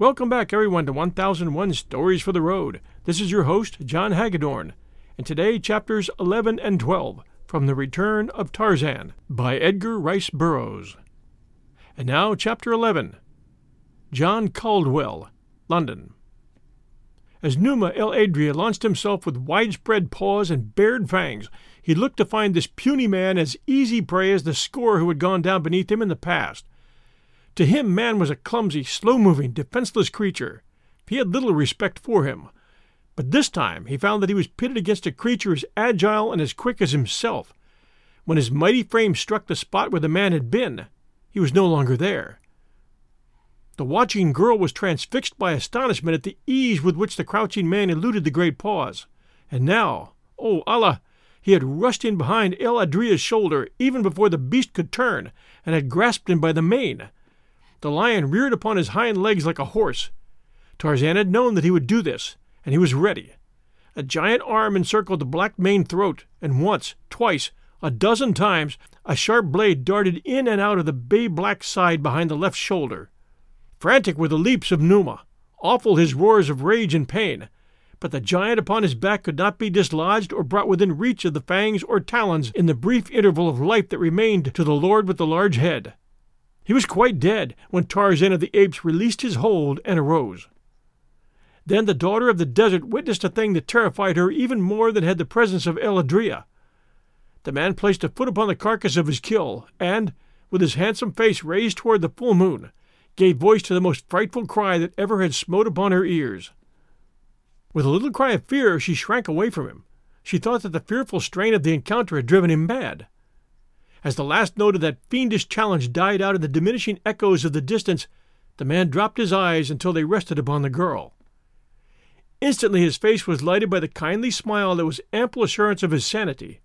Welcome back, everyone, to 1001 Stories for the Road. This is your host, John Hagedorn, and today, chapters 11 and 12 from The Return of Tarzan by Edgar Rice Burroughs. And now, chapter 11 John Caldwell, London. As Numa El Adrea launched himself with widespread paws and bared fangs, he looked to find this puny man as easy prey as the score who had gone down beneath him in the past. To him, man was a clumsy, slow moving, defenseless creature. He had little respect for him. But this time he found that he was pitted against a creature as agile and as quick as himself. When his mighty frame struck the spot where the man had been, he was no longer there. The watching girl was transfixed by astonishment at the ease with which the crouching man eluded the great paws. And now, oh Allah! He had rushed in behind El Adrea's shoulder even before the beast could turn, and had grasped him by the mane. The lion reared upon his hind legs like a horse. Tarzan had known that he would do this, and he was ready. A giant arm encircled the black maned throat, and once, twice, a dozen times, a sharp blade darted in and out of the bay black side behind the left shoulder. Frantic were the leaps of Numa, awful his roars of rage and pain, but the giant upon his back could not be dislodged or brought within reach of the fangs or talons in the brief interval of life that remained to the lord with the large head. He was quite dead when Tarzan of the Apes released his hold and arose. Then the daughter of the desert witnessed a thing that terrified her even more than had the presence of El Adrea. The man placed a foot upon the carcass of his kill, and, with his handsome face raised toward the full moon, gave voice to the most frightful cry that ever had smote upon her ears. With a little cry of fear, she shrank away from him. She thought that the fearful strain of the encounter had driven him mad. As the last note of that fiendish challenge died out in the diminishing echoes of the distance, the man dropped his eyes until they rested upon the girl. Instantly his face was lighted by the kindly smile that was ample assurance of his sanity,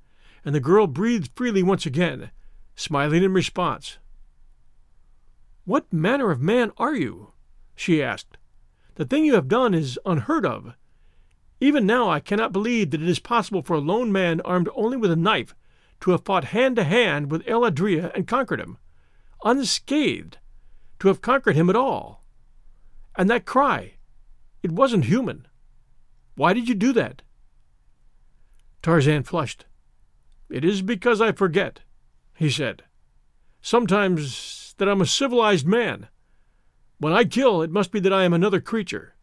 and the girl breathed freely once again, smiling in response. What manner of man are you? she asked. The thing you have done is unheard of. Even now I cannot believe that it is possible for a lone man armed only with a knife to have fought hand to hand with El Adrea and conquered him, unscathed, to have conquered him at all. And that cry, it wasn't human. Why did you do that? Tarzan flushed. It is because I forget, he said. Sometimes that I'm a civilized man. When I kill, it must be that I am another creature.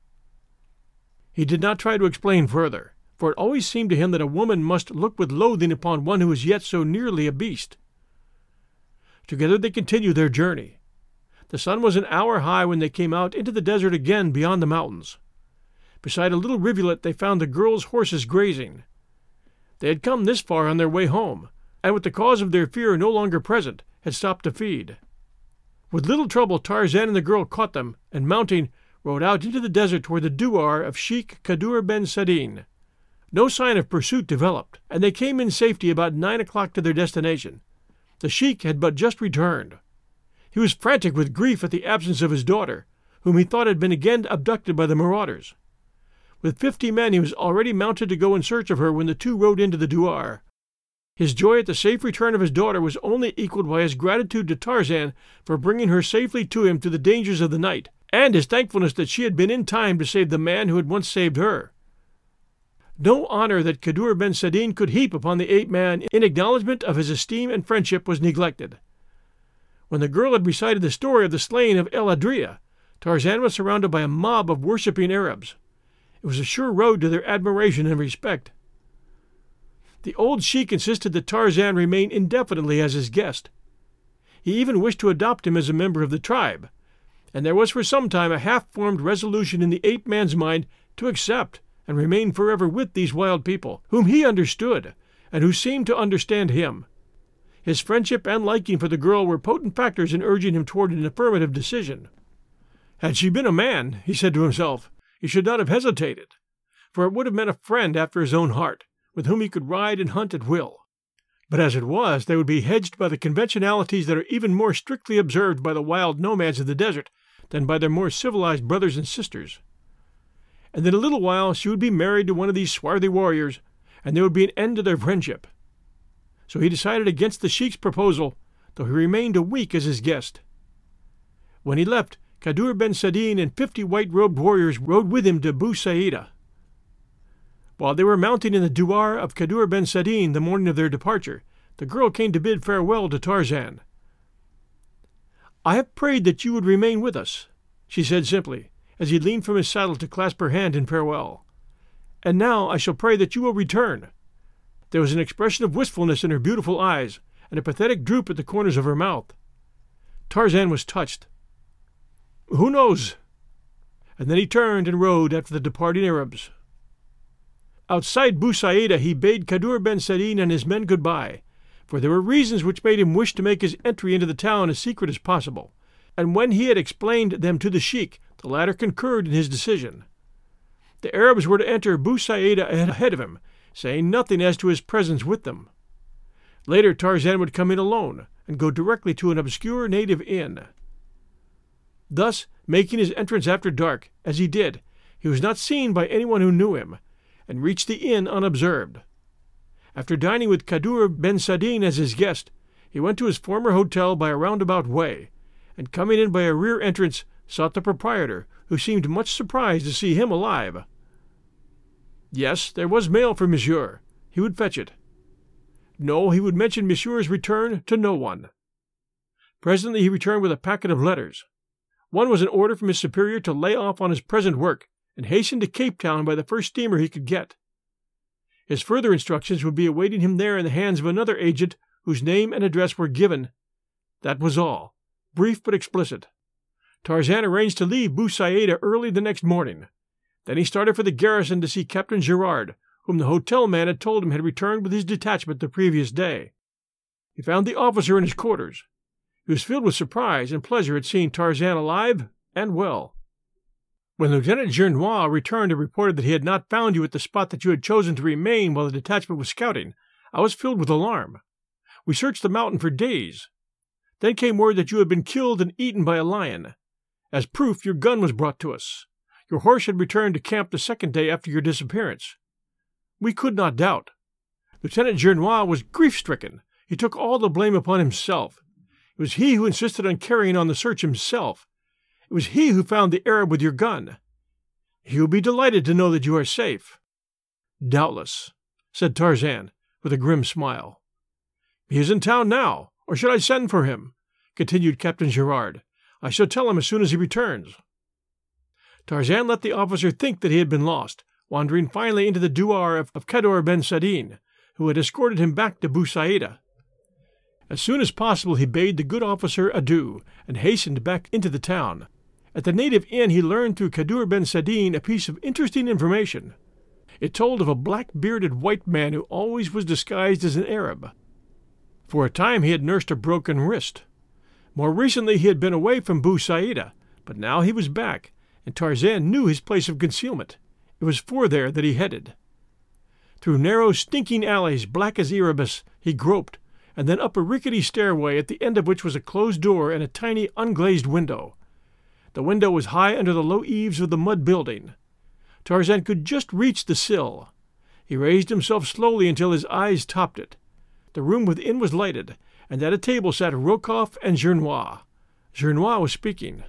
He did not try to explain further for it always seemed to him that a woman must look with loathing upon one who was yet so nearly a beast. Together they continued their journey. The sun was an hour high when they came out into the desert again beyond the mountains. Beside a little rivulet they found the girl's horses grazing. They had come this far on their way home, and with the cause of their fear no longer present, had stopped to feed. With little trouble Tarzan and the girl caught them, and mounting, rode out into the desert toward the douar of Sheikh Kadur ben Sadin. No sign of pursuit developed, and they came in safety about nine o'clock to their destination. The sheik had but just returned. He was frantic with grief at the absence of his daughter, whom he thought had been again abducted by the marauders. With fifty men, he was already mounted to go in search of her when the two rode into the douar. His joy at the safe return of his daughter was only equaled by his gratitude to Tarzan for bringing her safely to him through the dangers of the night, and his thankfulness that she had been in time to save the man who had once saved her. No honor that Kadur ben Sadin could heap upon the ape man in acknowledgment of his esteem and friendship was neglected. When the girl had recited the story of the slaying of El Adrea, Tarzan was surrounded by a mob of worshipping Arabs. It was a sure road to their admiration and respect. The old sheik insisted that Tarzan remain indefinitely as his guest. He even wished to adopt him as a member of the tribe, and there was for some time a half formed resolution in the ape man's mind to accept and remain forever with these wild people, whom he understood, and who seemed to understand him. His friendship and liking for the girl were potent factors in urging him toward an affirmative decision. Had she been a man, he said to himself, he should not have hesitated, for it would have meant a friend after his own heart, with whom he could ride and hunt at will. But as it was, they would be hedged by the conventionalities that are even more strictly observed by the wild nomads of the desert than by their more civilized brothers and sisters. And in a little while she would be married to one of these swarthy warriors, and there would be an end to their friendship. So he decided against the sheik's proposal, though he remained a week as his guest. When he left, Kadur ben Sadin and fifty white robed warriors rode with him to Bou Saida. While they were mounting in the douar of Kadur ben Sadin the morning of their departure, the girl came to bid farewell to Tarzan. I have prayed that you would remain with us, she said simply, as he leaned from his saddle to clasp her hand in farewell. And now I shall pray that you will return. There was an expression of wistfulness in her beautiful eyes, and a pathetic droop at the corners of her mouth. Tarzan was touched. Who knows? And then he turned and rode after the departing Arabs. Outside Bou he bade Kadur ben Sadin and his men good-bye, for there were reasons which made him wish to make his entry into the town as secret as possible, and when he had explained them to the sheik, the latter concurred in his decision. The Arabs were to enter Bou Saida ahead of him, saying nothing as to his presence with them. Later Tarzan would come in alone and go directly to an obscure native inn. Thus, making his entrance after dark, as he did, he was not seen by anyone who knew him, and reached the inn unobserved. After dining with Kadur ben Sadin as his guest, he went to his former hotel by a roundabout way, and coming in by a rear entrance, sought the proprietor, who seemed much surprised to see him alive. Yes, there was mail for monsieur. He would fetch it. No, he would mention monsieur's return to no one. Presently he returned with a packet of letters. One was an order from his superior to lay off on his present work and hasten to Cape Town by the first steamer he could get. His further instructions would be awaiting him there in the hands of another agent whose name and address were given. That was all, brief but explicit. Tarzan arranged to leave Bou early the next morning. Then he started for the garrison to see Captain Gerard, whom the hotel man had told him had returned with his detachment the previous day. He found the officer in his quarters. He was filled with surprise and pleasure at seeing Tarzan alive and well. When Lieutenant Gernois returned and reported that he had not found you at the spot that you had chosen to remain while the detachment was scouting, I was filled with alarm. We searched the mountain for days. Then came word that you had been killed and eaten by a lion. As proof, your gun was brought to us. Your horse had returned to camp the second day after your disappearance. We could not doubt. Lieutenant Gernois was grief stricken. He took all the blame upon himself. It was he who insisted on carrying on the search himself. It was he who found the Arab with your gun. He will be delighted to know that you are safe. Doubtless, said Tarzan, with a grim smile. He is in town now, or should I send for him? continued Captain Gerard. I shall tell him as soon as he returns. Tarzan let the officer think that he had been lost, wandering finally into the douar of, of Kadur ben Sadin, who had escorted him back to Bou Saida. As soon as possible he bade the good officer adieu, and hastened back into the town, at the native inn, he learned through Kadur ben Sadin a piece of interesting information. It told of a black bearded white man who always was disguised as an Arab. For a time he had nursed a broken wrist. More recently he had been away from Bou Saida, but now he was back, and Tarzan knew his place of concealment. It was for there that he headed. Through narrow, stinking alleys, black as Erebus, he groped, and then up a rickety stairway at the end of which was a closed door and a tiny, unglazed window. The window was high under the low eaves of the mud building. Tarzan could just reach the sill. He raised himself slowly until his eyes topped it. The room within was lighted, and at a table sat Rokoff and Gernois. Gernois was speaking.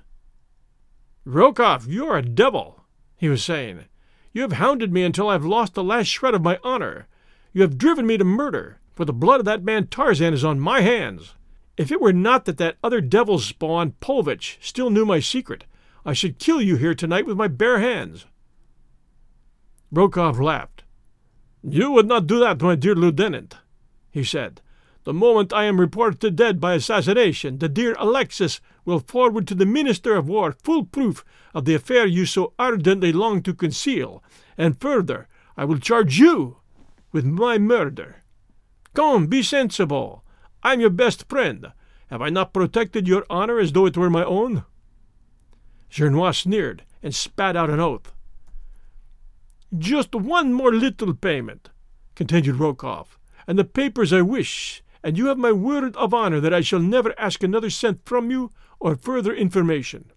Rokoff, you're a devil, he was saying. You have hounded me until I've lost the last shred of my honor. You have driven me to murder, for the blood of that man Tarzan is on my hands. If it were not that that other devil's spawn, Paulvitch, still knew my secret, I should kill you here tonight with my bare hands. Rokoff laughed. You would not do that, my dear lieutenant, he said. The moment I am reported dead by assassination, the dear Alexis will forward to the Minister of War full proof of the affair you so ardently long to conceal, and further, I will charge you with my murder. Come, be sensible. I'm your best friend. Have I not protected your honor as though it were my own? Gernois sneered and spat out an oath. Just one more little payment, continued Rokoff, and the papers I wish, and you have my word of honor that I shall never ask another cent from you or further information.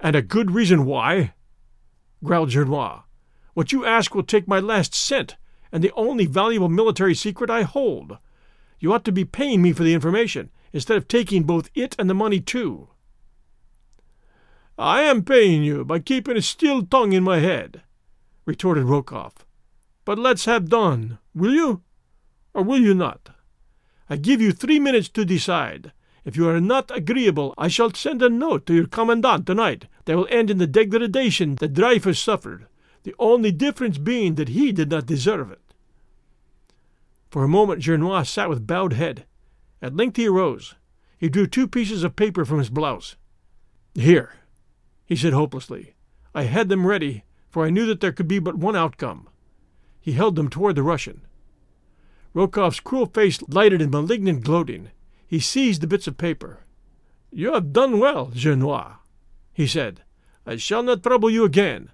And a good reason why? growled Gernois. What you ask will take my last cent, and the only valuable military secret I hold. You ought to be paying me for the information, instead of taking both it and the money too. I am paying you by keeping a still tongue in my head, retorted Rokoff. But let's have done, will you? Or will you not? I give you three minutes to decide. If you are not agreeable, I shall send a note to your commandant tonight that will end in the degradation that Dreyfus suffered, the only difference being that he did not deserve it. For a moment Gernois sat with bowed head. At length he arose. He drew two pieces of paper from his blouse. Here, he said hopelessly. I had them ready, for I knew that there could be but one outcome. He held them toward the Russian. Rokoff's cruel face lighted in malignant gloating. He seized the bits of paper. You have done well, Gernois, he said. I shall not trouble you again,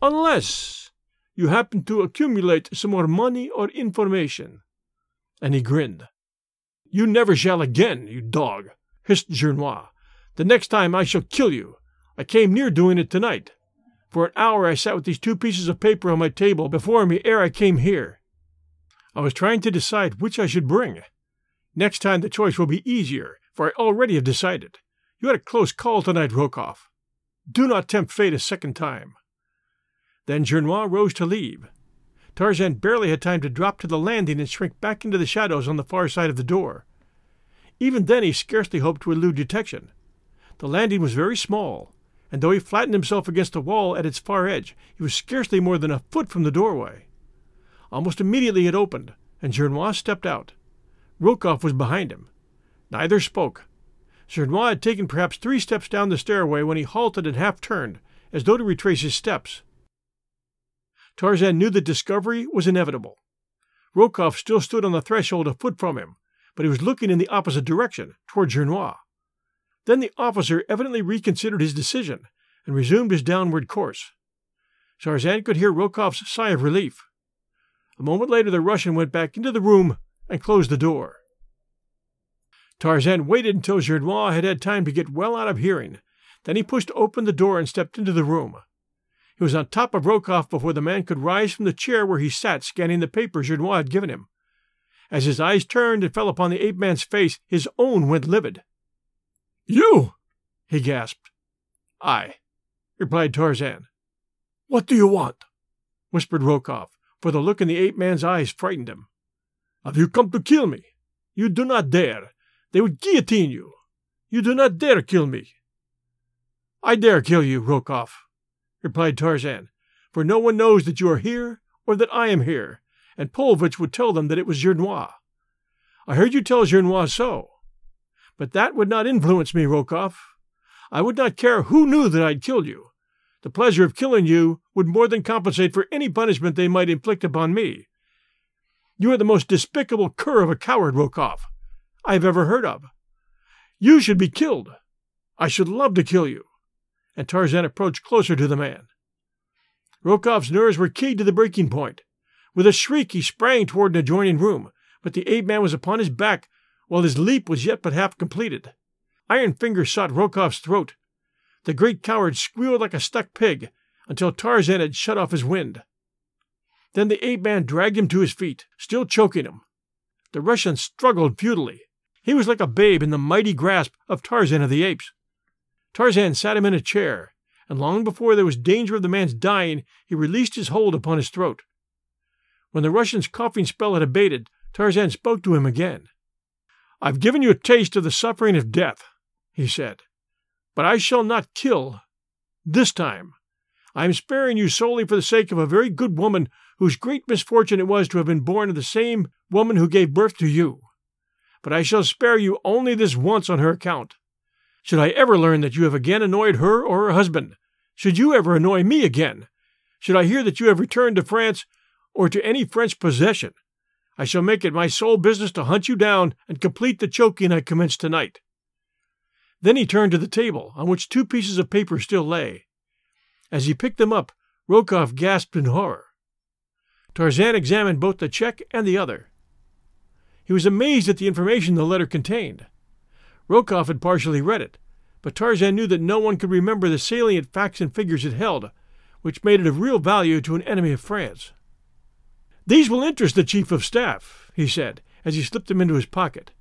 unless you happen to accumulate some more money or information. And he grinned. You never shall again, you dog, hissed Gernois. The next time I shall kill you. I came near doing it tonight. For an hour I sat with these two pieces of paper on my table before me ere I came here. I was trying to decide which I should bring. Next time the choice will be easier, for I already have decided. You had a close call tonight, Rokoff. Do not tempt fate a second time. Then Gernois rose to leave. Tarzan barely had time to drop to the landing and shrink back into the shadows on the far side of the door. Even then he scarcely hoped to elude detection. The landing was very small, and though he flattened himself against the wall at its far edge, he was scarcely more than a foot from the doorway. Almost immediately it opened, and Gernois stepped out. Rokoff was behind him. Neither spoke. Gernois had taken perhaps three steps down the stairway when he halted and half turned, as though to retrace his steps. Tarzan knew that discovery was inevitable. Rokoff still stood on the threshold a foot from him, but he was looking in the opposite direction, toward Gernois. Then the officer evidently reconsidered his decision and resumed his downward course. Tarzan could hear Rokoff's sigh of relief. A moment later, the Russian went back into the room and closed the door. Tarzan waited until Gernois had had time to get well out of hearing. Then he pushed open the door and stepped into the room. He was on top of Rokoff before the man could rise from the chair where he sat scanning the paper Gernois had given him. As his eyes turned and fell upon the ape man's face, his own went livid. You! he gasped. I, replied Tarzan. What do you want? whispered Rokoff, for the look in the ape man's eyes frightened him. Have you come to kill me? You do not dare. They would guillotine you. You do not dare kill me. I dare kill you, Rokoff, replied Tarzan, for no one knows that you are here or that I am here, and Paulvitch would tell them that it was Gernois. I heard you tell Gernois so. But that would not influence me, Rokoff. I would not care who knew that I'd killed you. The pleasure of killing you would more than compensate for any punishment they might inflict upon me. You are the most despicable cur of a coward, Rokoff, I have ever heard of. You should be killed. I should love to kill you. And Tarzan approached closer to the man. Rokoff's nerves were keyed to the breaking point. With a shriek, he sprang toward an adjoining room, but the ape man was upon his back while his leap was yet but half completed. Iron fingers sought Rokoff's throat, the great coward squealed like a stuck pig until Tarzan had shut off his wind. Then the ape man dragged him to his feet, still choking him. The Russian struggled futilely. He was like a babe in the mighty grasp of Tarzan of the Apes. Tarzan sat him in a chair, and long before there was danger of the man's dying, he released his hold upon his throat. When the Russian's coughing spell had abated, Tarzan spoke to him again. I've given you a taste of the suffering of death, he said, but I shall not kill this time. I am sparing you solely for the sake of a very good woman whose great misfortune it was to have been born of the same woman who gave birth to you. But I shall spare you only this once on her account. Should I ever learn that you have again annoyed her or her husband, should you ever annoy me again, should I hear that you have returned to France or to any French possession, I shall make it my sole business to hunt you down and complete the choking I commenced tonight. Then he turned to the table, on which two pieces of paper still lay. As he picked them up, Rokoff gasped in horror. Tarzan examined both the check and the other. He was amazed at the information the letter contained. Rokoff had partially read it, but Tarzan knew that no one could remember the salient facts and figures it held, which made it of real value to an enemy of France. These will interest the chief of staff, he said, as he slipped them into his pocket.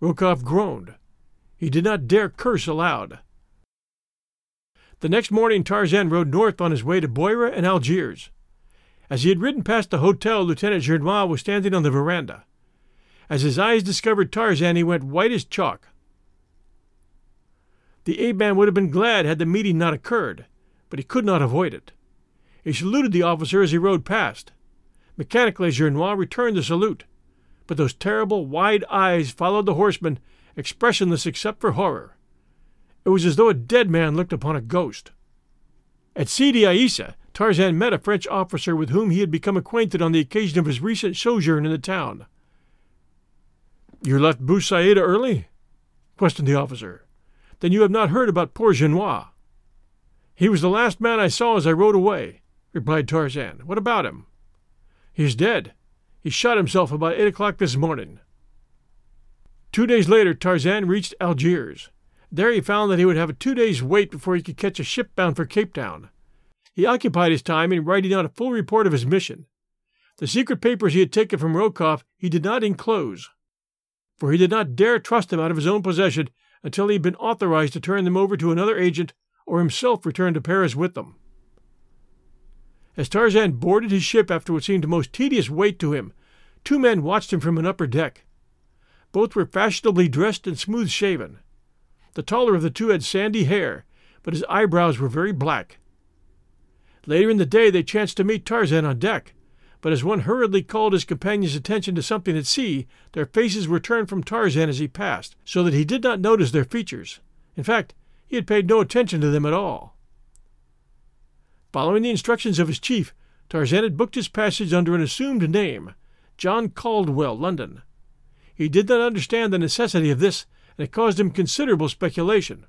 Rokoff groaned. He did not dare curse aloud. The next morning Tarzan rode north on his way to Bouira and Algiers. As he had ridden past the hotel, Lieutenant Gernois was standing on the veranda. As his eyes discovered Tarzan, he went white as chalk. The ape man would have been glad had the meeting not occurred, but he could not avoid it. He saluted the officer as he rode past. Mechanically, Gernois returned the salute, but those terrible, wide eyes followed the horseman, expressionless except for horror. It was as though a dead man looked upon a ghost. At Sidi Aissa, Tarzan met a French officer with whom he had become acquainted on the occasion of his recent sojourn in the town. You left Bou Saïd early? questioned the officer. Then you have not heard about poor Gernois. He was the last man I saw as I rode away, replied Tarzan. What about him? He's dead. He shot himself about eight o'clock this morning. Two days later, Tarzan reached Algiers. There he found that he would have a two days' wait before he could catch a ship bound for Cape Town. He occupied his time in writing out a full report of his mission. The secret papers he had taken from Rokoff he did not enclose, for he did not dare trust them out of his own possession until he had been authorized to turn them over to another agent or himself return to Paris with them. As Tarzan boarded his ship after what seemed a most tedious wait to him, two men watched him from an upper deck. Both were fashionably dressed and smooth shaven. The taller of the two had sandy hair, but his eyebrows were very black. Later in the day they chanced to meet Tarzan on deck, but as one hurriedly called his companion's attention to something at sea, their faces were turned from Tarzan as he passed, so that he did not notice their features. In fact, he had paid no attention to them at all. Following the instructions of his chief, Tarzan had booked his passage under an assumed name, John Caldwell, London. He did not understand the necessity of this, and it caused him considerable speculation.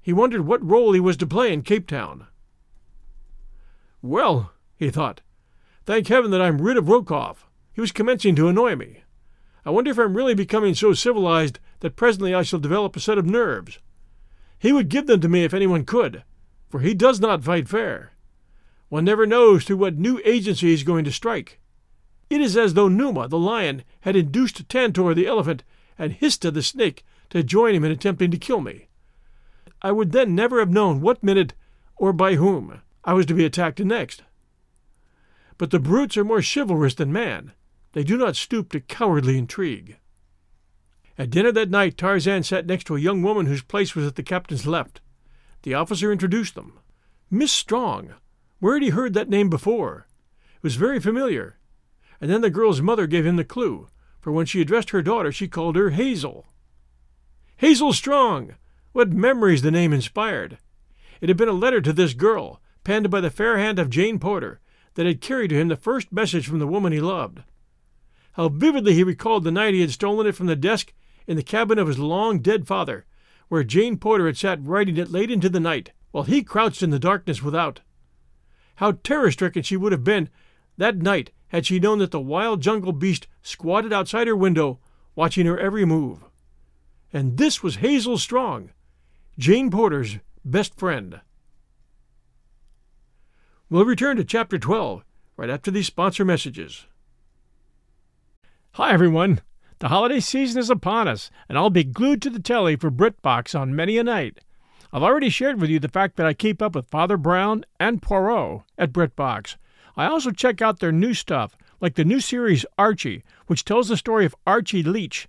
He wondered what role he was to play in Cape Town. Well, he thought, thank heaven that I'm rid of Rokoff. He was commencing to annoy me. I wonder if I'm really becoming so civilized that presently I shall develop a set of nerves. He would give them to me if anyone could, for he does not fight fair. One never knows through what new agency he is going to strike. It is as though Numa, the lion, had induced Tantor, the elephant, and Histah, the snake, to join him in attempting to kill me. I would then never have known what minute, or by whom, I was to be attacked next. But the brutes are more chivalrous than man. They do not stoop to cowardly intrigue. At dinner that night, Tarzan sat next to a young woman whose place was at the captain's left. The officer introduced them. Miss Strong, where had he heard that name before? It was very familiar. And then the girl's mother gave him the clue, for when she addressed her daughter, she called her Hazel. Hazel Strong! What memories the name inspired! It had been a letter to this girl, penned by the fair hand of Jane Porter, that had carried to him the first message from the woman he loved. How vividly he recalled the night he had stolen it from the desk in the cabin of his long dead father, where Jane Porter had sat writing it late into the night, while he crouched in the darkness without. How terror stricken she would have been that night had she known that the wild jungle beast squatted outside her window, watching her every move. And this was Hazel Strong, Jane Porter's best friend. We'll return to Chapter 12 right after these sponsor messages. Hi, everyone. The holiday season is upon us, and I'll be glued to the telly for BritBox on many a night. I've already shared with you the fact that I keep up with Father Brown and Poirot at BritBox. I also check out their new stuff, like the new series Archie, which tells the story of Archie Leach,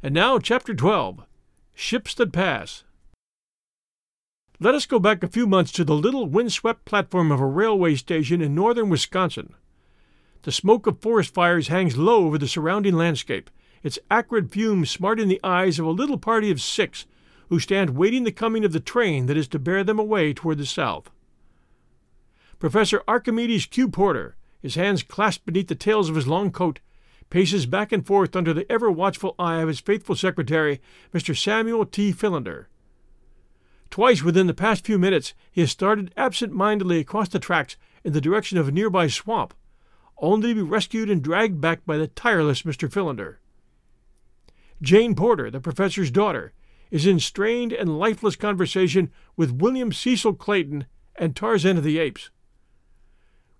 And now, Chapter 12 Ships That Pass. Let us go back a few months to the little windswept platform of a railway station in northern Wisconsin. The smoke of forest fires hangs low over the surrounding landscape, its acrid fumes smarting the eyes of a little party of six who stand waiting the coming of the train that is to bear them away toward the south. Professor Archimedes Q. Porter, his hands clasped beneath the tails of his long coat, paces back and forth under the ever watchful eye of his faithful secretary, Mr. Samuel T. Philander. Twice within the past few minutes he has started absent mindedly across the tracks in the direction of a nearby swamp, only to be rescued and dragged back by the tireless Mr. Philander. Jane Porter, the professor's daughter, is in strained and lifeless conversation with William Cecil Clayton and Tarzan of the Apes.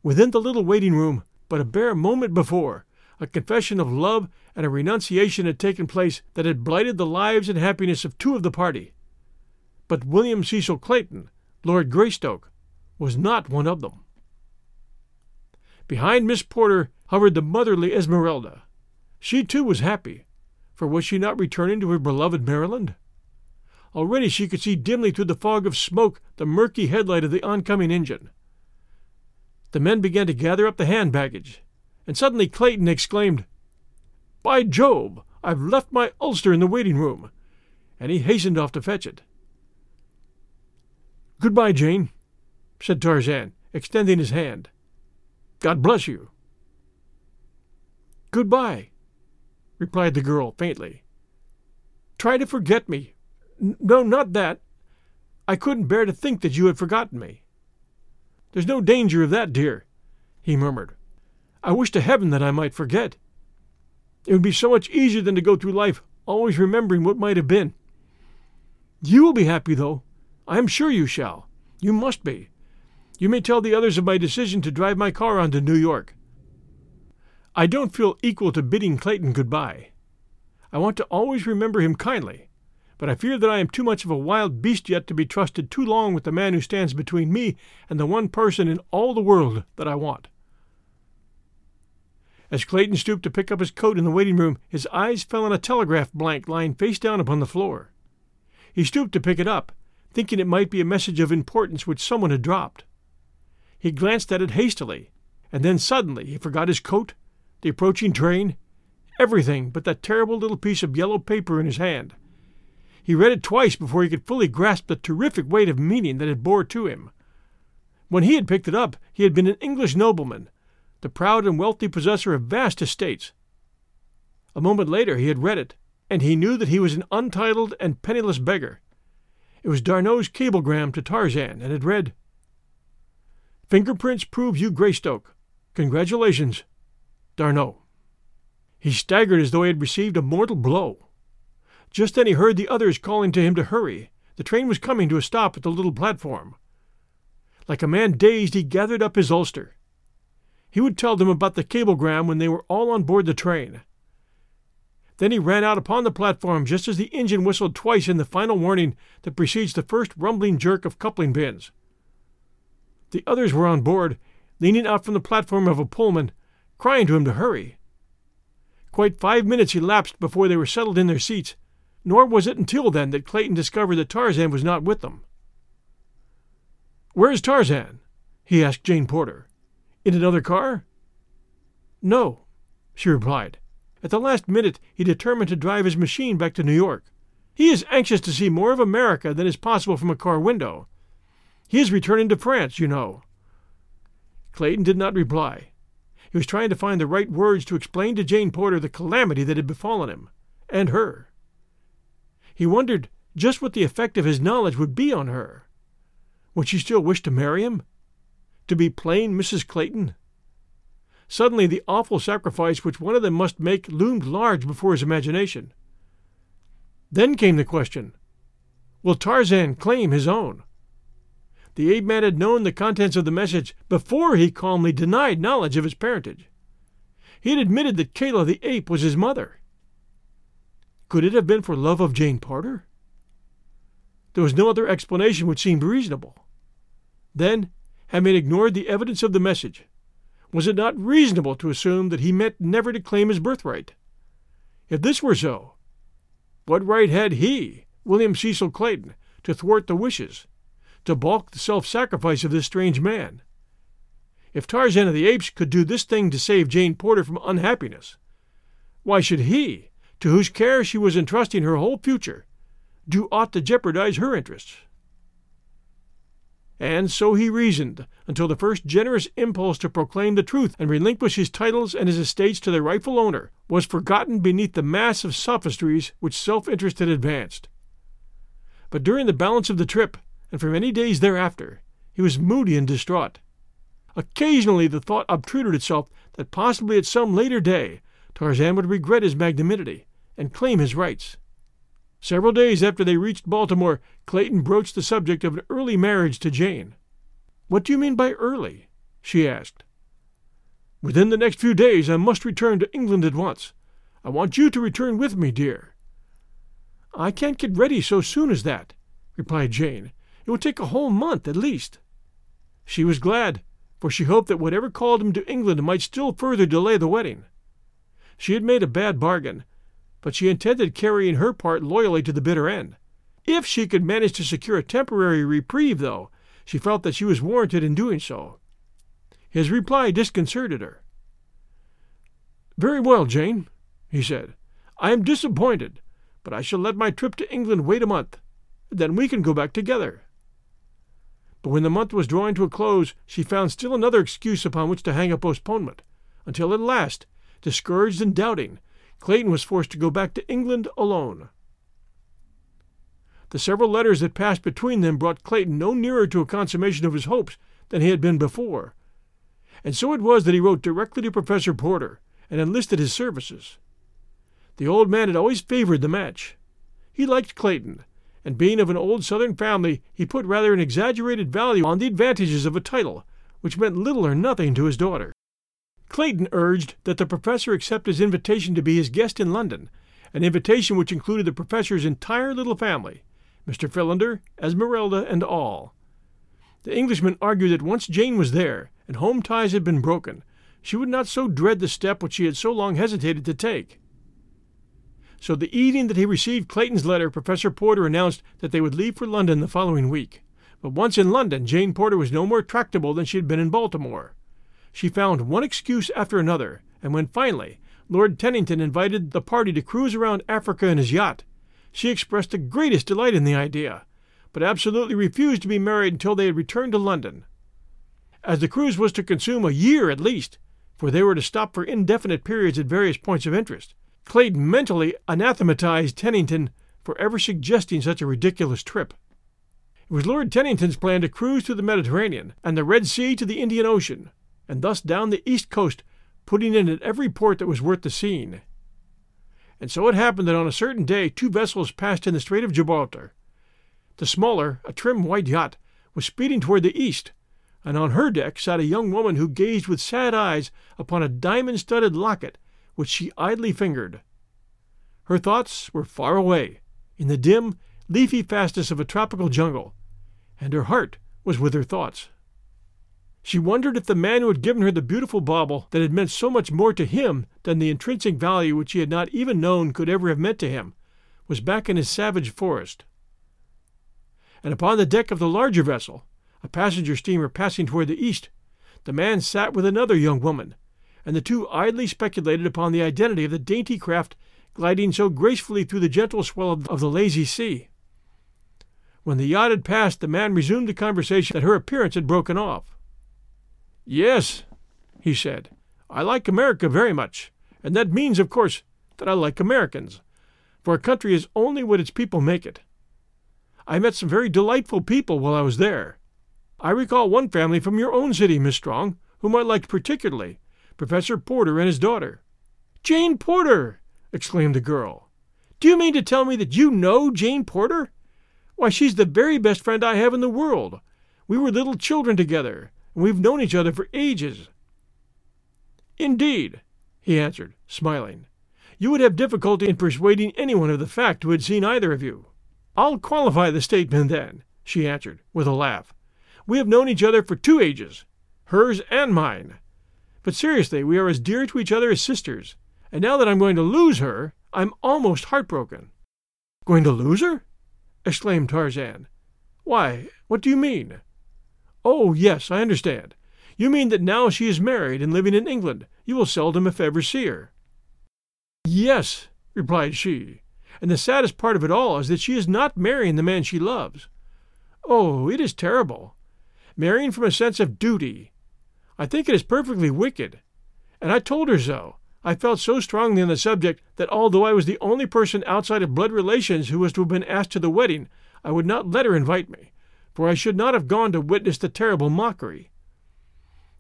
Within the little waiting room, but a bare moment before, a confession of love and a renunciation had taken place that had blighted the lives and happiness of two of the party. But William Cecil Clayton, Lord Greystoke, was not one of them. Behind Miss Porter hovered the motherly Esmeralda. She too was happy, for was she not returning to her beloved Maryland? Already she could see dimly through the fog of smoke the murky headlight of the oncoming engine. The men began to gather up the hand baggage, and suddenly Clayton exclaimed, By Jove, I've left my ulster in the waiting room, and he hastened off to fetch it. Goodbye, Jane, said Tarzan, extending his hand. God bless you. Goodbye, replied the girl faintly. Try to forget me. N- no, not that. I couldn't bear to think that you had forgotten me. There's no danger of that, dear, he murmured. I wish to heaven that I might forget. It would be so much easier than to go through life always remembering what might have been. You will be happy, though. I am sure you shall. You must be. You may tell the others of my decision to drive my car on to New York. I don't feel equal to bidding Clayton goodbye. I want to always remember him kindly, but I fear that I am too much of a wild beast yet to be trusted too long with the man who stands between me and the one person in all the world that I want. As Clayton stooped to pick up his coat in the waiting room, his eyes fell on a telegraph blank lying face down upon the floor. He stooped to pick it up, thinking it might be a message of importance which someone had dropped. He glanced at it hastily, and then suddenly he forgot his coat, the approaching train, everything but that terrible little piece of yellow paper in his hand. He read it twice before he could fully grasp the terrific weight of meaning that it bore to him. When he had picked it up, he had been an English nobleman, the proud and wealthy possessor of vast estates. A moment later he had read it, and he knew that he was an untitled and penniless beggar. It was D'Arnot's cablegram to Tarzan, and it read, Fingerprints prove you Greystoke. Congratulations, D'Arnot. He staggered as though he had received a mortal blow. Just then he heard the others calling to him to hurry. The train was coming to a stop at the little platform. Like a man dazed, he gathered up his ulster. He would tell them about the cablegram when they were all on board the train. Then he ran out upon the platform just as the engine whistled twice in the final warning that precedes the first rumbling jerk of coupling pins. The others were on board, leaning out from the platform of a Pullman, crying to him to hurry. Quite five minutes elapsed before they were settled in their seats, nor was it until then that Clayton discovered that Tarzan was not with them. Where is Tarzan? he asked Jane Porter. In another car? No, she replied. At the last minute, he determined to drive his machine back to New York. He is anxious to see more of America than is possible from a car window. He is returning to France, you know. Clayton did not reply. He was trying to find the right words to explain to Jane Porter the calamity that had befallen him, and her. He wondered just what the effect of his knowledge would be on her. Would she still wish to marry him? To be plain Mrs. Clayton? Suddenly, the awful sacrifice which one of them must make loomed large before his imagination. Then came the question Will Tarzan claim his own? The ape man had known the contents of the message before he calmly denied knowledge of his parentage. He had admitted that Kayla the ape was his mother. Could it have been for love of Jane Porter? There was no other explanation which seemed reasonable. Then, having ignored the evidence of the message, was it not reasonable to assume that he meant never to claim his birthright? If this were so, what right had he, William Cecil Clayton, to thwart the wishes, to balk the self sacrifice of this strange man? If Tarzan of the Apes could do this thing to save Jane Porter from unhappiness, why should he, to whose care she was entrusting her whole future, do aught to jeopardize her interests? And so he reasoned, until the first generous impulse to proclaim the truth and relinquish his titles and his estates to their rightful owner was forgotten beneath the mass of sophistries which self interest had advanced. But during the balance of the trip, and for many days thereafter, he was moody and distraught. Occasionally the thought obtruded itself that possibly at some later day Tarzan would regret his magnanimity and claim his rights. Several days after they reached Baltimore, Clayton broached the subject of an early marriage to Jane. What do you mean by early? she asked. Within the next few days I must return to England at once. I want you to return with me, dear. I can't get ready so soon as that, replied Jane. It will take a whole month at least. She was glad, for she hoped that whatever called him to England might still further delay the wedding. She had made a bad bargain, but she intended carrying her part loyally to the bitter end. If she could manage to secure a temporary reprieve, though, she felt that she was warranted in doing so. His reply disconcerted her. Very well, Jane, he said. I am disappointed, but I shall let my trip to England wait a month. Then we can go back together. But when the month was drawing to a close, she found still another excuse upon which to hang a postponement, until at last, discouraged and doubting, Clayton was forced to go back to England alone. The several letters that passed between them brought Clayton no nearer to a consummation of his hopes than he had been before, and so it was that he wrote directly to Professor Porter and enlisted his services. The old man had always favored the match. He liked Clayton, and being of an old Southern family, he put rather an exaggerated value on the advantages of a title, which meant little or nothing to his daughter. Clayton urged that the professor accept his invitation to be his guest in London, an invitation which included the professor's entire little family, Mr. Philander, Esmeralda, and all. The Englishman argued that once Jane was there, and home ties had been broken, she would not so dread the step which she had so long hesitated to take. So the evening that he received Clayton's letter, Professor Porter announced that they would leave for London the following week. But once in London, Jane Porter was no more tractable than she had been in Baltimore. She found one excuse after another, and when finally Lord Tennington invited the party to cruise around Africa in his yacht, she expressed the greatest delight in the idea, but absolutely refused to be married until they had returned to London. As the cruise was to consume a year at least, for they were to stop for indefinite periods at various points of interest, Clayton mentally anathematized Tennington for ever suggesting such a ridiculous trip. It was Lord Tennington's plan to cruise through the Mediterranean and the Red Sea to the Indian Ocean, and thus down the east coast, putting in at every port that was worth the seeing. And so it happened that on a certain day two vessels passed in the Strait of Gibraltar. The smaller, a trim white yacht, was speeding toward the east, and on her deck sat a young woman who gazed with sad eyes upon a diamond studded locket which she idly fingered. Her thoughts were far away, in the dim, leafy fastness of a tropical jungle, and her heart was with her thoughts. She wondered if the man who had given her the beautiful bauble that had meant so much more to him than the intrinsic value which he had not even known could ever have meant to him was back in his savage forest. And upon the deck of the larger vessel, a passenger steamer passing toward the east, the man sat with another young woman, and the two idly speculated upon the identity of the dainty craft gliding so gracefully through the gentle swell of, the lazy sea. When the yacht had passed, the man resumed the conversation that her appearance had broken off. Yes, he said, I like America very much, and that means, of course, that I like Americans, for a country is only what its people make it. I met some very delightful people while I was there. I recall one family from your own city, Miss Strong, whom I liked particularly Professor Porter and his daughter. Jane Porter! exclaimed the girl. Do you mean to tell me that you know Jane Porter? Why, she's the very best friend I have in the world. We were little children together, we've known each other for ages. Indeed, he answered, smiling. You would have difficulty in persuading anyone of the fact who had seen either of you. I'll qualify the statement then, she answered, with a laugh. We have known each other for two ages, hers and mine. But seriously, we are as dear to each other as sisters, and now that I'm going to lose her, I'm almost heartbroken. Going to lose her? exclaimed Tarzan. Why, what do you mean? Oh, yes, I understand. You mean that now she is married and living in England, you will seldom if ever see her. Yes, replied she, and the saddest part of it all is that she is not marrying the man she loves. Oh, it is terrible. Marrying from a sense of duty. I think it is perfectly wicked. And I told her so. I felt so strongly on the subject that although I was the only person outside of blood relations who was to have been asked to the wedding, I would not let her invite me, for I should not have gone to witness the terrible mockery.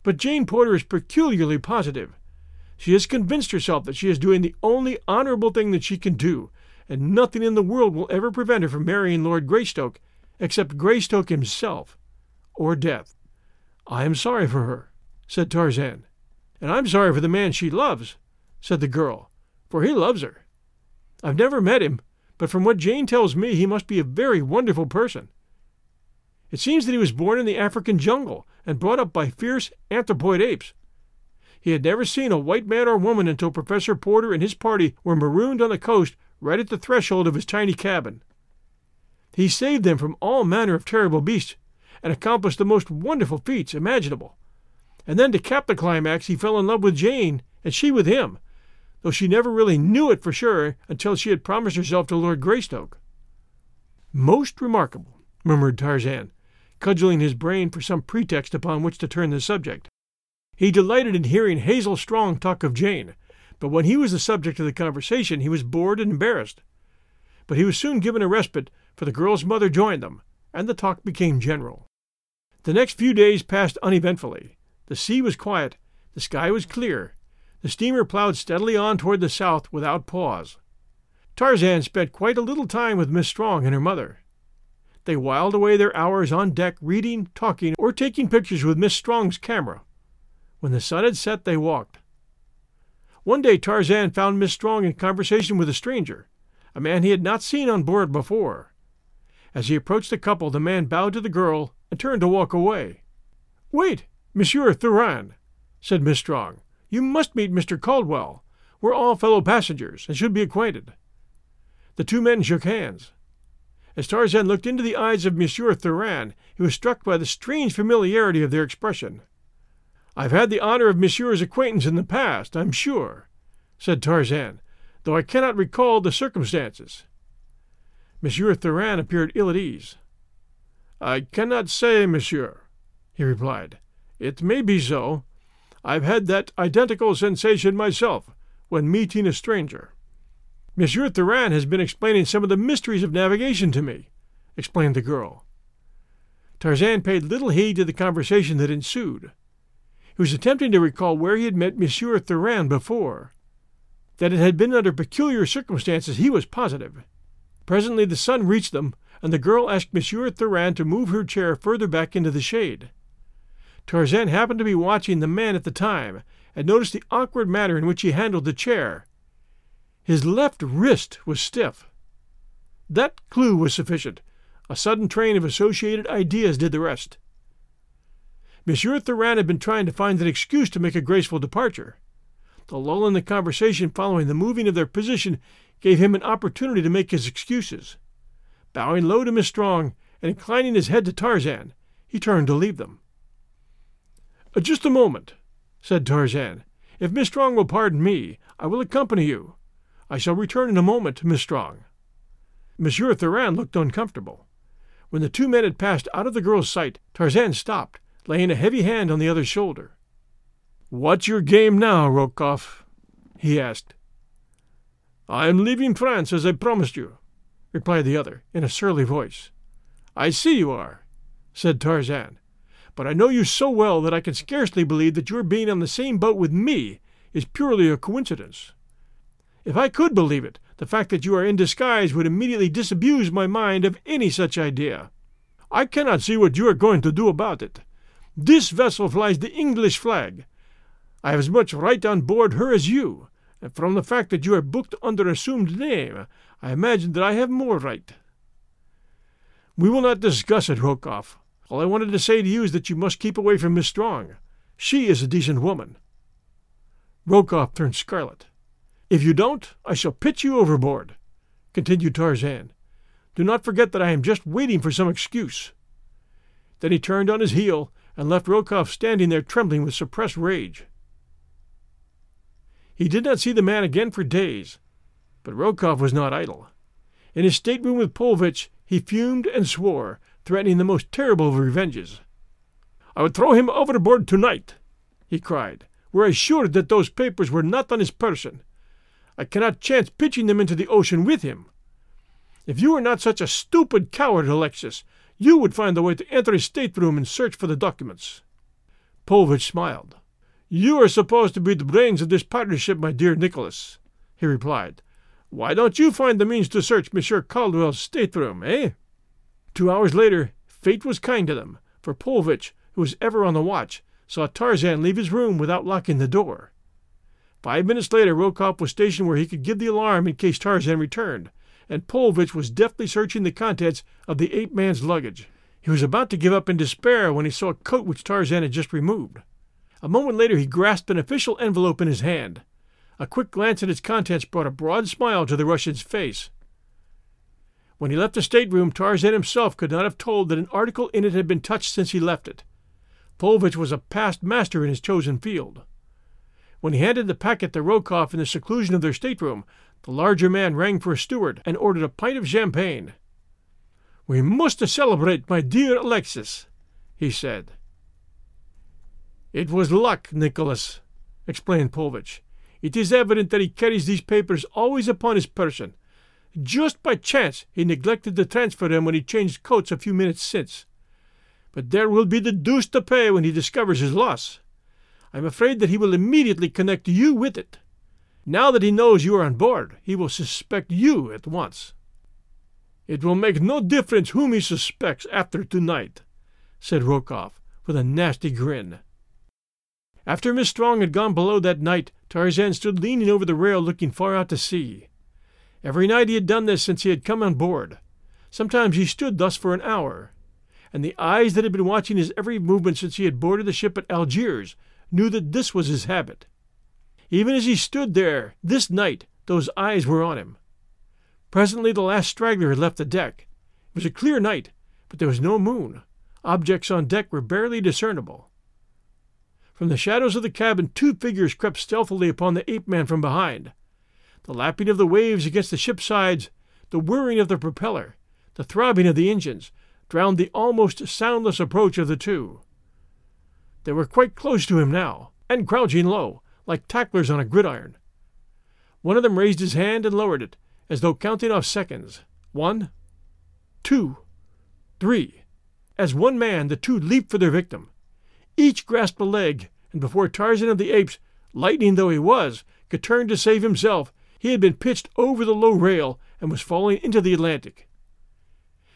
But Jane Porter is peculiarly positive. She has convinced herself that she is doing the only honorable thing that she can do, and nothing in the world will ever prevent her from marrying Lord Greystoke, except Greystoke himself, or death. I am sorry for her, said Tarzan. And I'm sorry for the man she loves, said the girl, for he loves her. I've never met him, but from what Jane tells me, he must be a very wonderful person. It seems that he was born in the African jungle and brought up by fierce anthropoid apes. He had never seen a white man or woman until Professor Porter and his party were marooned on the coast right at the threshold of his tiny cabin. He saved them from all manner of terrible beasts and accomplished the most wonderful feats imaginable. And then to cap the climax, he fell in love with Jane, and she with him, though she never really knew it for sure until she had promised herself to Lord Greystoke. Most remarkable, murmured Tarzan, cudgeling his brain for some pretext upon which to turn the subject. He delighted in hearing Hazel Strong talk of Jane, but when he was the subject of the conversation, he was bored and embarrassed. But he was soon given a respite, for the girl's mother joined them, and the talk became general. The next few days passed uneventfully. The sea was quiet, the sky was clear, the steamer plowed steadily on toward the south without pause. Tarzan spent quite a little time with Miss Strong and her mother. They whiled away their hours on deck reading, talking, or taking pictures with Miss Strong's camera. When the sun had set, they walked. One day Tarzan found Miss Strong in conversation with a stranger, a man he had not seen on board before. As he approached the couple, the man bowed to the girl and turned to walk away. Wait, Monsieur Thuran, said Miss Strong. You must meet Mr. Caldwell. We're all fellow passengers and should be acquainted. The two men shook hands. As Tarzan looked into the eyes of Monsieur Thuran, he was struck by the strange familiarity of their expression. I've had the honor of Monsieur's acquaintance in the past, I'm sure, said Tarzan, though I cannot recall the circumstances. Monsieur Thuran appeared ill at ease. I cannot say, monsieur, he replied. It may be so. I've had that identical sensation myself when meeting a stranger. Monsieur Thuran has been explaining some of the mysteries of navigation to me, explained the girl. Tarzan paid little heed to the conversation that ensued. He was attempting to recall where he had met Monsieur Thuran before. That it had been under peculiar circumstances he was positive. Presently the sun reached them, and the girl asked Monsieur Thuran to move her chair further back into the shade. Tarzan happened to be watching the man at the time and noticed the awkward manner in which he handled the chair. His left wrist was stiff. That clue was sufficient. A sudden train of associated ideas did the rest. Monsieur Thuran had been trying to find an excuse to make a graceful departure. The lull in the conversation following the moving of their position gave him an opportunity to make his excuses. Bowing low to Miss Strong and inclining his head to Tarzan, he turned to leave them. Uh, just a moment, said Tarzan. If Miss Strong will pardon me, I will accompany you. I shall return in a moment, Miss Strong. Monsieur Thuran looked uncomfortable. When the two men had passed out of the girl's sight, Tarzan stopped, laying a heavy hand on the other's shoulder. What's your game now, Rokoff? he asked. I am leaving France as I promised you, replied the other in a surly voice. I see you are, said Tarzan, but I know you so well that I can scarcely believe that your being on the same boat with me is purely a coincidence. If I could believe it, the fact that you are in disguise would immediately disabuse my mind of any such idea. I cannot see what you are going to do about it. This vessel flies the English flag. I have as much right on board her as you, and from the fact that you are booked under assumed name, I imagine that I have more right. We will not discuss it, Rokoff. All I wanted to say to you is that you must keep away from Miss Strong. She is a decent woman. Rokoff turned scarlet. If you don't, I shall pitch you overboard, continued Tarzan. Do not forget that I am just waiting for some excuse. Then he turned on his heel and left Rokoff standing there trembling with suppressed rage. He did not see the man again for days, but Rokoff was not idle. In his stateroom with Paulvitch, he fumed and swore, threatening the most terrible of revenges. I would throw him overboard tonight, he cried, were I sure that those papers were not on his person. I cannot chance pitching them into the ocean with him. If you were not such a stupid coward, Alexis, you would find a way to enter his stateroom and search for the documents. Paulvitch smiled. You are supposed to be the brains of this partnership, my dear Nicholas, he replied. Why don't you find the means to search Monsieur Caldwell's stateroom, eh? Two hours later, fate was kind to them, for Paulvitch, who was ever on the watch, saw Tarzan leave his room without locking the door. Five minutes later, Rokoff was stationed where he could give the alarm in case Tarzan returned, and Paulvitch was deftly searching the contents of the ape man's luggage. He was about to give up in despair when he saw a coat which Tarzan had just removed. A moment later he grasped an official envelope in his hand. A quick glance at its contents brought a broad smile to the Russian's face. When he left the stateroom, Tarzan himself could not have told that an article in it had been touched since he left it. Paulvitch was a past master in his chosen field. When he handed the packet to Rokoff in the seclusion of their stateroom, the larger man rang for a steward and ordered a pint of champagne. We must celebrate, my dear Alexis, he said. It was luck, Nicholas, explained Paulvitch. It is evident that he carries these papers always upon his person. Just by chance he neglected to transfer them when he changed coats a few minutes since. But there will be the deuce to pay when he discovers his loss. I am afraid that he will immediately connect you with it. Now that he knows you are on board, he will suspect you at once. It will make no difference whom he suspects after tonight, said Rokoff, with a nasty grin. After Miss Strong had gone below that night, Tarzan stood leaning over the rail looking far out to sea. Every night he had done this since he had come on board. Sometimes he stood thus for an hour, and the eyes that had been watching his every movement since he had boarded the ship at Algiers knew that this was his habit. Even as he stood there this night, those eyes were on him. Presently the last straggler had left the deck. It was a clear night, but there was no moon. Objects on deck were barely discernible. From the shadows of the cabin, two figures crept stealthily upon the ape man from behind. The lapping of the waves against the ship's sides, the whirring of the propeller, the throbbing of the engines, drowned the almost soundless approach of the two. They were quite close to him now, and crouching low, like tacklers on a gridiron. One of them raised his hand and lowered it, as though counting off seconds. One, two, three. As one man, the two leaped for their victim. Each grasped a leg, and before Tarzan of the Apes, lightning though he was, could turn to save himself, he had been pitched over the low rail and was falling into the Atlantic.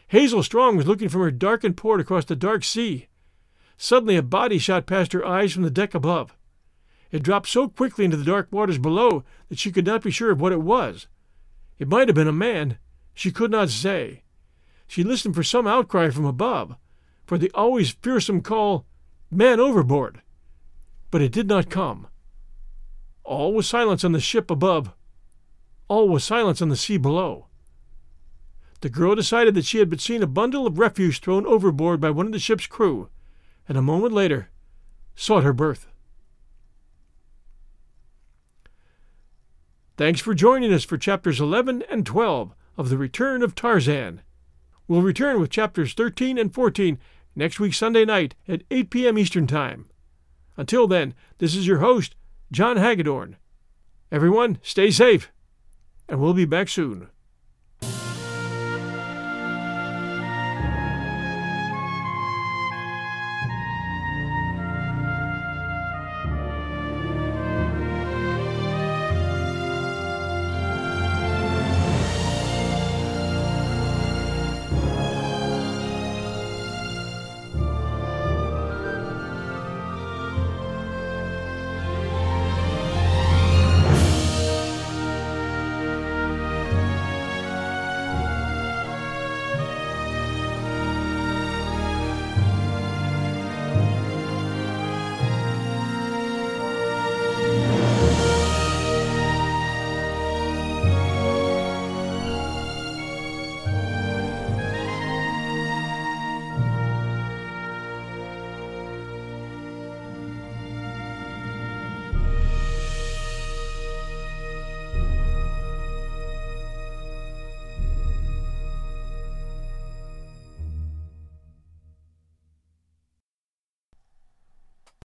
Hazel Strong was looking from her darkened port across the dark sea. Suddenly, a body shot past her eyes from the deck above. It dropped so quickly into the dark waters below that she could not be sure of what it was. It might have been a man. She could not say. She listened for some outcry from above, for the always fearsome call, Man overboard! But it did not come. All was silence on the ship above. All was silence on the sea below. The girl decided that she had but seen a bundle of refuse thrown overboard by one of the ship's crew, and a moment later sought her berth. Thanks for joining us for chapters 11 and 12 of The Return of Tarzan. We'll return with chapters 13 and 14 next week, Sunday night at 8 p.m. Eastern Time. Until then, this is your host, John Hagedorn. Everyone, stay safe, and we'll be back soon.